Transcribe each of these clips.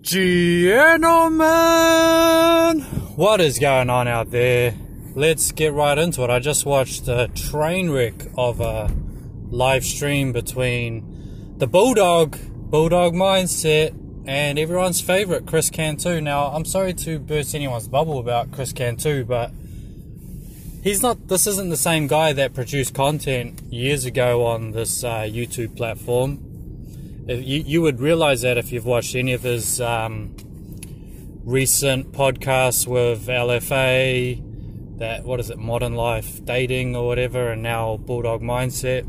Gentlemen, what is going on out there? Let's get right into it. I just watched a train wreck of a live stream between the Bulldog, Bulldog Mindset, and everyone's favorite, Chris Cantu. Now, I'm sorry to burst anyone's bubble about Chris Cantu, but he's not, this isn't the same guy that produced content years ago on this uh, YouTube platform you, you would realize that if you've watched any of his um, recent podcasts with LFA, that what is it, Modern Life Dating or whatever, and now Bulldog Mindset.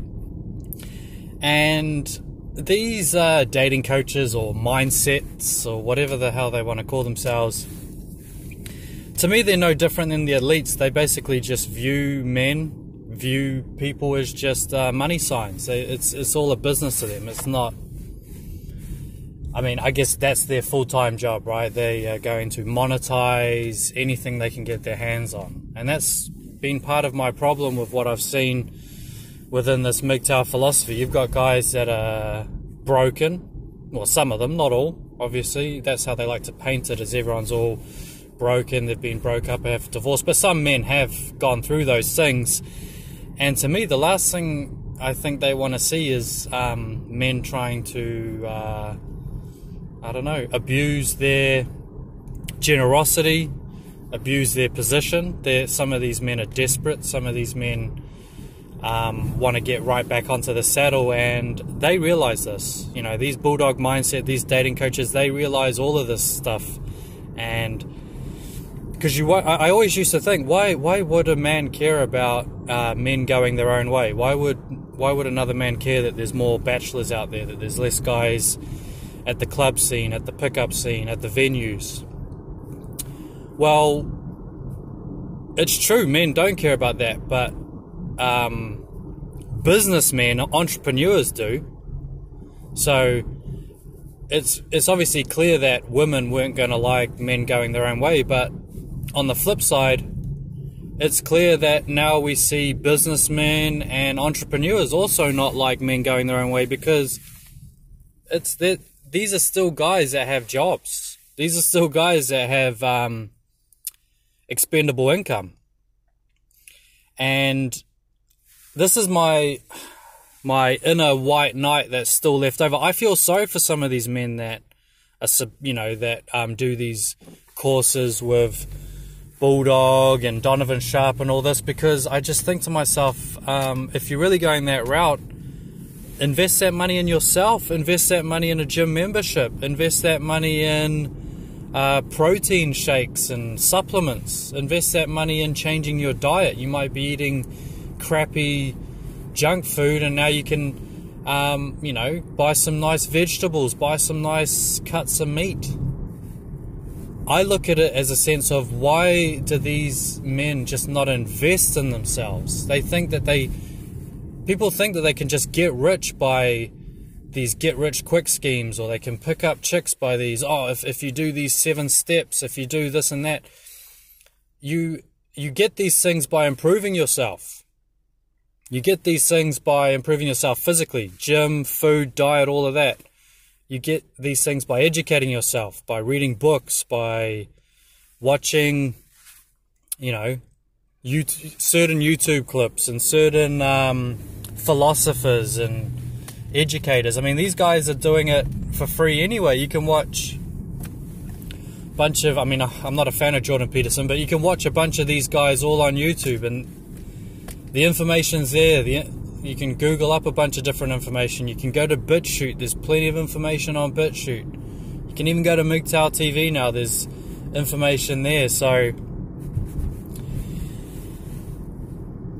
And these uh, dating coaches or mindsets or whatever the hell they want to call themselves, to me, they're no different than the elites. They basically just view men, view people as just uh, money signs. It's it's all a business to them. It's not I mean, I guess that's their full time job, right? They are going to monetize anything they can get their hands on. And that's been part of my problem with what I've seen within this MGTOW philosophy. You've got guys that are broken, well, some of them, not all, obviously. That's how they like to paint it, as everyone's all broken, they've been broke up, have divorced. But some men have gone through those things. And to me, the last thing I think they want to see is um, men trying to. Uh, I don't know, abuse their generosity, abuse their position. They're, some of these men are desperate. Some of these men um, want to get right back onto the saddle, and they realize this. You know, these bulldog mindset, these dating coaches, they realize all of this stuff, and because you, I always used to think, why, why would a man care about uh, men going their own way? Why would, why would another man care that there's more bachelors out there, that there's less guys? At the club scene, at the pickup scene, at the venues. Well, it's true, men don't care about that, but um, businessmen, entrepreneurs do. So it's it's obviously clear that women weren't going to like men going their own way, but on the flip side, it's clear that now we see businessmen and entrepreneurs also not like men going their own way because it's that these are still guys that have jobs. These are still guys that have um, expendable income. And this is my my inner white knight that's still left over. I feel sorry for some of these men that are, you know, that um, do these courses with Bulldog and Donovan Sharp and all this because I just think to myself, um, if you're really going that route, invest that money in yourself, invest that money in a gym membership, invest that money in uh, protein shakes and supplements, invest that money in changing your diet. You might be eating crappy junk food, and now you can, um, you know, buy some nice vegetables, buy some nice cuts of meat. I look at it as a sense of why do these men just not invest in themselves? They think that they people think that they can just get rich by these get rich quick schemes or they can pick up chicks by these oh if, if you do these seven steps if you do this and that you you get these things by improving yourself. You get these things by improving yourself physically gym food diet all of that. You get these things by educating yourself by reading books by watching you know certain YouTube clips and certain um, philosophers and educators. I mean, these guys are doing it for free anyway. You can watch a bunch of, I mean, uh, I'm not a fan of Jordan Peterson, but you can watch a bunch of these guys all on YouTube and the information's there. The, you can Google up a bunch of different information. You can go to BitChute. There's plenty of information on BitChute. You can even go to MGTOW TV now. There's information there. So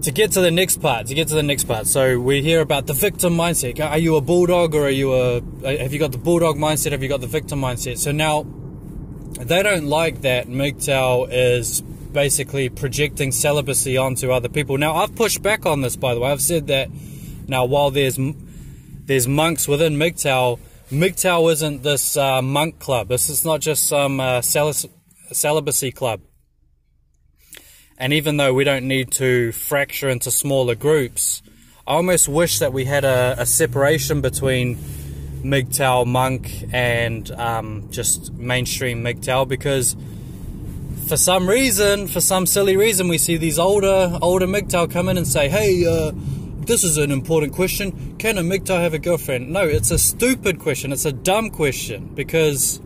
to get to the next part, to get to the next part. So we hear about the victim mindset. Are you a bulldog or are you a? Have you got the bulldog mindset? Have you got the victim mindset? So now they don't like that MGTOW is basically projecting celibacy onto other people. Now I've pushed back on this, by the way. I've said that now while there's there's monks within MGTOW, MGTOW isn't this uh, monk club. This is not just some uh, celibacy club. And even though we don't need to fracture into smaller groups, I almost wish that we had a, a separation between MGTOW monk and um, just mainstream MGTOW because for some reason, for some silly reason, we see these older older MGTOW come in and say, "Hey, uh, this is an important question. Can a MGTOW have a girlfriend?" No, it's a stupid question. It's a dumb question because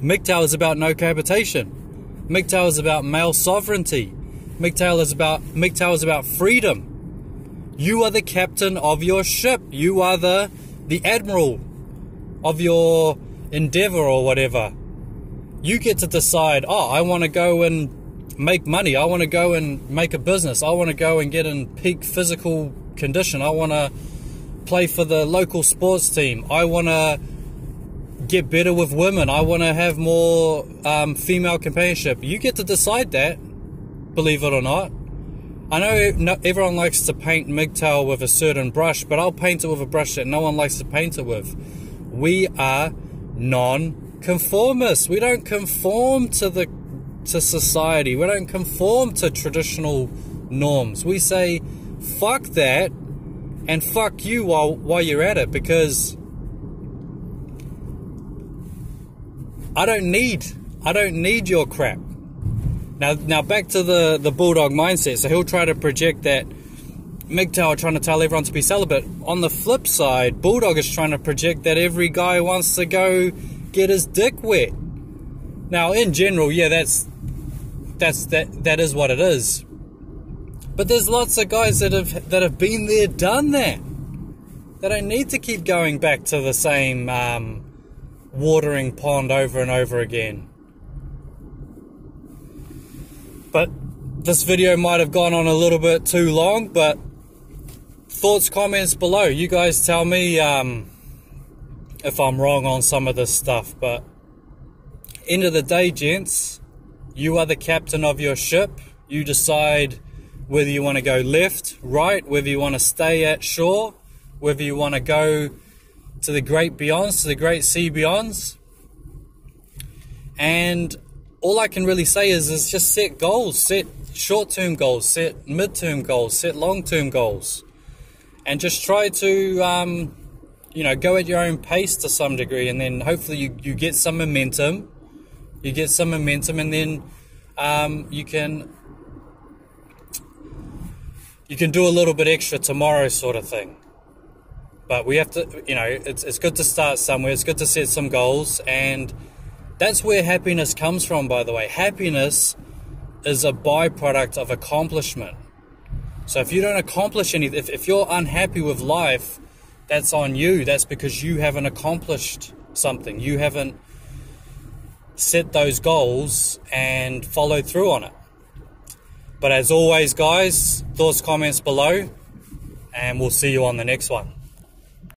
MGTOW is about no cohabitation. MGTOW is about male sovereignty. MGTOW is about MGTOW is about freedom. You are the captain of your ship. You are the the admiral of your endeavor or whatever. You get to decide, oh, I want to go and make money. I want to go and make a business. I want to go and get in peak physical condition. I want to play for the local sports team. I want to get better with women. I want to have more um, female companionship. You get to decide that, believe it or not. I know everyone likes to paint MGTOW with a certain brush, but I'll paint it with a brush that no one likes to paint it with. We are non-conformists. We don't conform to the to society. We don't conform to traditional norms. We say, fuck that, and fuck you while while you're at it because I don't need I don't need your crap. Now, now back to the, the bulldog mindset. So he'll try to project that MGTOW trying to tell everyone to be celibate. On the flip side, Bulldog is trying to project that every guy wants to go get his dick wet. Now, in general, yeah, that's that's that that is what it is. But there's lots of guys that have that have been there, done that. They don't need to keep going back to the same um, watering pond over and over again. But this video might have gone on a little bit too long, but thoughts, comments below. You guys tell me um, if I'm wrong on some of this stuff. But end of the day, gents, you are the captain of your ship. You decide whether you want to go left, right, whether you want to stay at shore, whether you want to go to the great beyonds, to the great sea beyonds. And all I can really say is, is just set goals, set short-term goals, set mid-term goals, set long-term goals, and just try to, um, you know, go at your own pace to some degree, and then hopefully you, you get some momentum, you get some momentum, and then um, you can you can do a little bit extra tomorrow, sort of thing. But we have to, you know, it's it's good to start somewhere. It's good to set some goals and that's where happiness comes from, by the way. Happiness is a byproduct of accomplishment. So if you don't accomplish anything, if, if you're unhappy with life, that's on you. That's because you haven't accomplished something. You haven't set those goals and followed through on it. But as always, guys, thoughts, comments below, and we'll see you on the next one.